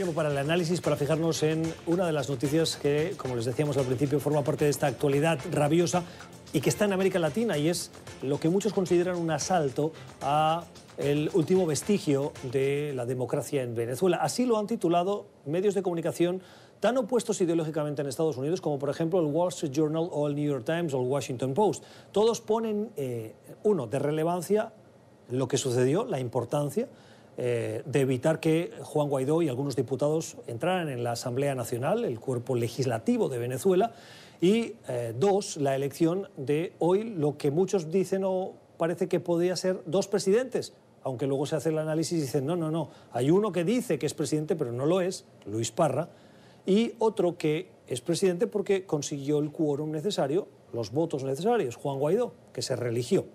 Para el análisis, para fijarnos en una de las noticias que, como les decíamos al principio, forma parte de esta actualidad rabiosa y que está en América Latina y es lo que muchos consideran un asalto a el último vestigio de la democracia en Venezuela. Así lo han titulado medios de comunicación tan opuestos ideológicamente en Estados Unidos como por ejemplo el Wall Street Journal o el New York Times o el Washington Post. Todos ponen, eh, uno, de relevancia lo que sucedió, la importancia eh, de evitar que Juan Guaidó y algunos diputados entraran en la Asamblea Nacional, el cuerpo legislativo de Venezuela, y eh, dos, la elección de hoy, lo que muchos dicen o parece que podría ser dos presidentes, aunque luego se hace el análisis y dicen, no, no, no, hay uno que dice que es presidente, pero no lo es, Luis Parra, y otro que es presidente porque consiguió el quórum necesario, los votos necesarios, Juan Guaidó, que se religió.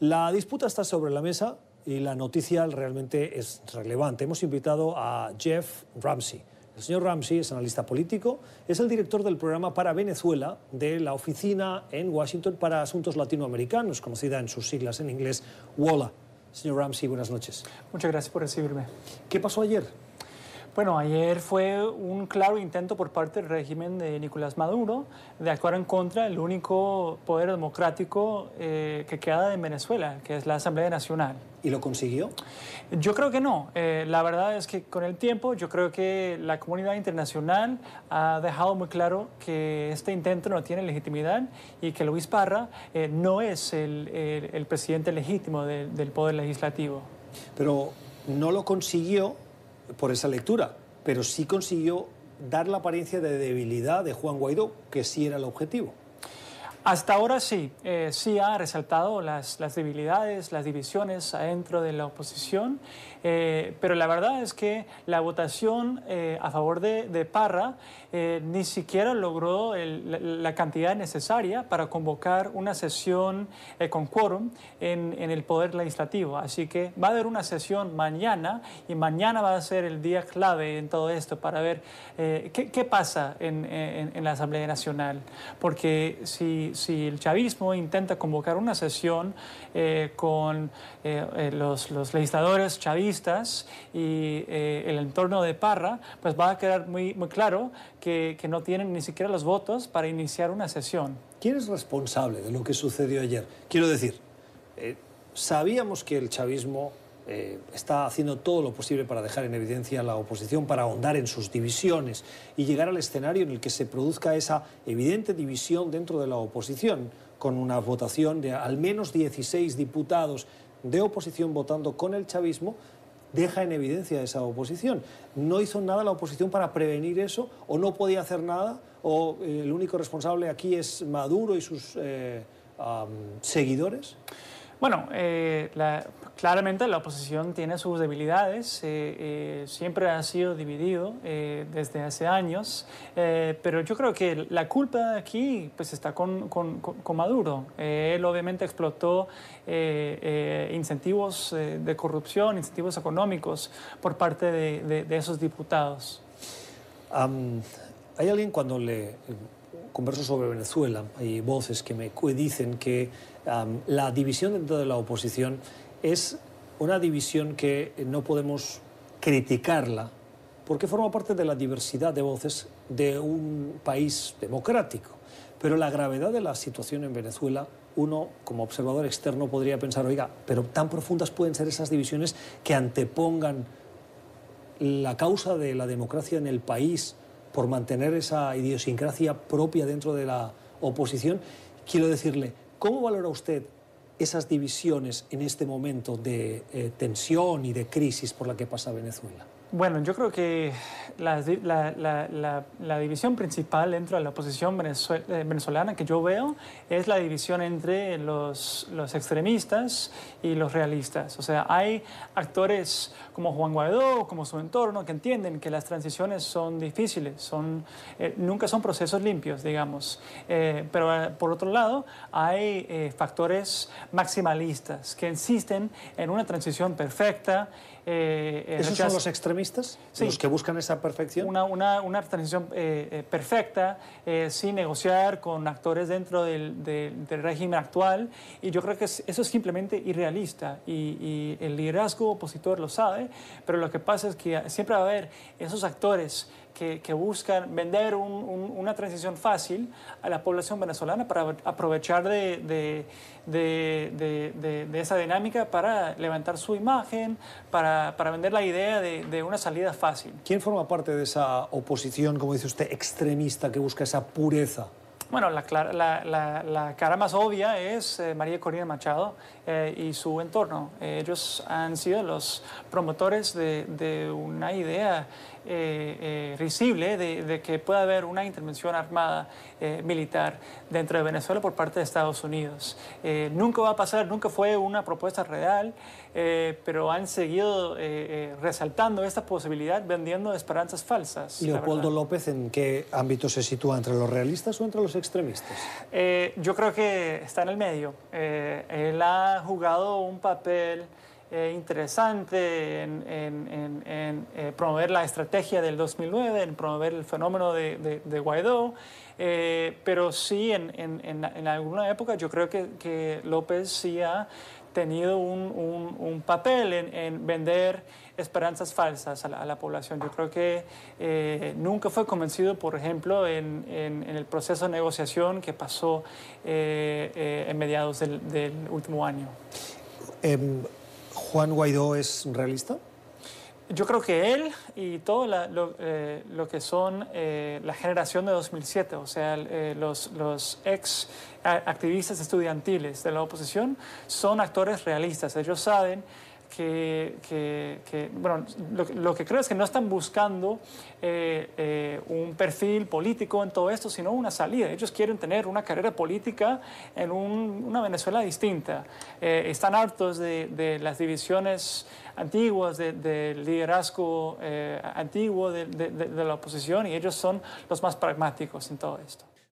La disputa está sobre la mesa y la noticia realmente es relevante. Hemos invitado a Jeff Ramsey. El señor Ramsey es analista político, es el director del programa para Venezuela de la Oficina en Washington para Asuntos Latinoamericanos, conocida en sus siglas en inglés WOLA. Señor Ramsey, buenas noches. Muchas gracias por recibirme. ¿Qué pasó ayer? Bueno, ayer fue un claro intento por parte del régimen de Nicolás Maduro de actuar en contra del único poder democrático eh, que queda en Venezuela, que es la Asamblea Nacional. ¿Y lo consiguió? Yo creo que no. Eh, la verdad es que con el tiempo yo creo que la comunidad internacional ha dejado muy claro que este intento no tiene legitimidad y que Luis Parra eh, no es el, el, presidente legítimo del Poder Legislativo. Pero no lo consiguió por esa lectura, pero sí consiguió dar la apariencia de debilidad de Juan Guaidó, que sí era el objetivo. Hasta ahora sí, eh, sí ha resaltado las, debilidades, las divisiones dentro de la oposición, eh, pero la verdad es que la votación eh, a favor de, de Parra ni siquiera logró la, cantidad necesaria para convocar una sesión con quórum en, el Poder Legislativo. Así que va a haber una sesión mañana y mañana va a ser el día clave en todo esto para ver qué, qué, pasa en, en, en la Asamblea Nacional. Porque si si el chavismo intenta convocar una sesión eh, con eh, eh, los, legisladores chavistas y el entorno de Parra, pues va a quedar muy, muy claro que, que no tienen ni siquiera los votos para iniciar una sesión. ¿Quién es responsable de lo que sucedió ayer? Quiero decir, sabíamos que el chavismo eh, está haciendo todo lo posible para dejar en evidencia a la oposición, para ahondar en sus divisiones y llegar al escenario en el que se produzca esa evidente división dentro de la oposición, con una votación de al menos 16 diputados de oposición votando con el chavismo, deja en evidencia esa oposición. ¿No hizo nada la oposición para prevenir eso? ¿O no podía hacer nada? ¿O eh, el único responsable aquí es Maduro y sus eh, seguidores? Bueno, eh, claramente la oposición tiene sus debilidades, eh, eh, siempre ha sido dividido desde hace años, pero yo creo que la culpa aquí pues, está con, con, con Maduro. él obviamente explotó incentivos de corrupción, incentivos económicos por parte de, de, esos diputados. hay alguien cuando le converso sobre Venezuela, hay voces que me dicen que la división dentro de la oposición es una división que no podemos criticarla porque forma parte de la diversidad de voces de un país democrático. Pero la gravedad de la situación en Venezuela, uno como observador externo podría pensar, oiga, pero tan profundas pueden ser esas divisiones que antepongan la causa de la democracia en el país por mantener esa idiosincrasia propia dentro de la oposición. Quiero decirle, ¿cómo valora usted esas divisiones en este momento de eh, tensión y de crisis por la que pasa Venezuela? Bueno, yo creo que la, división principal dentro de la oposición eh, venezolana que yo veo es la división entre los, extremistas y los realistas. O sea, hay actores como Juan Guaidó, como su entorno, que entienden que las transiciones son difíciles, son, eh, nunca son procesos limpios, digamos. Eh, pero por otro lado, hay factores maximalistas que insisten en una transición perfecta. ¿Esos son los extremistas? ¿Los que buscan esa perfección? Una, una, una transición eh, eh, perfecta, eh, sin negociar con actores dentro del, del, régimen actual. Y yo creo que eso es simplemente irrealista. Y, y, el liderazgo opositor lo sabe, pero lo que pasa es que siempre va a haber esos actores que, buscan vender una transición fácil a la población venezolana para aprovechar de, de, esa dinámica para levantar su imagen, para, para vender la idea de, una salida fácil. ¿Quién forma parte de esa oposición, como dice usted, extremista que busca esa pureza? Bueno, la, la, la, cara más obvia es eh, María Corina Machado eh, y su entorno. ellos han sido los promotores de, de una idea eh, risible de, de, que pueda haber una intervención armada militar dentro de Venezuela por parte de Estados Unidos. nunca va a pasar, nunca fue una propuesta real, pero han seguido resaltando esta posibilidad vendiendo esperanzas falsas. Leopoldo López en qué ámbito se sitúa? ¿Entre los realistas o entre los extremistas? Eh, yo creo que está en el medio. Eh, él ha jugado un papel eh, interesante en, promover la estrategia del 2009, en promover el fenómeno de, Guaidó, pero sí en, alguna época yo creo que, que López sí ha tenido un, un, papel en, vender esperanzas falsas a la, población. Yo creo que eh, nunca fue convencido, por ejemplo, en, en, el proceso de negociación que pasó eh, eh, en mediados del, del último año. ¿Juan Guaidó es realista? Yo creo que él y todo lo, eh, que son eh, la generación de 2007, o sea, eh, los, los, ex activistas estudiantiles de la oposición, son actores realistas. Ellos saben que, que, bueno, lo, que creo es que no están buscando un perfil político en todo esto, sino una salida. Ellos quieren tener una carrera política en una Venezuela distinta. están hartos de, de las divisiones antiguos del liderazgo eh, antiguo de, de la oposición y ellos son los más pragmáticos en todo esto.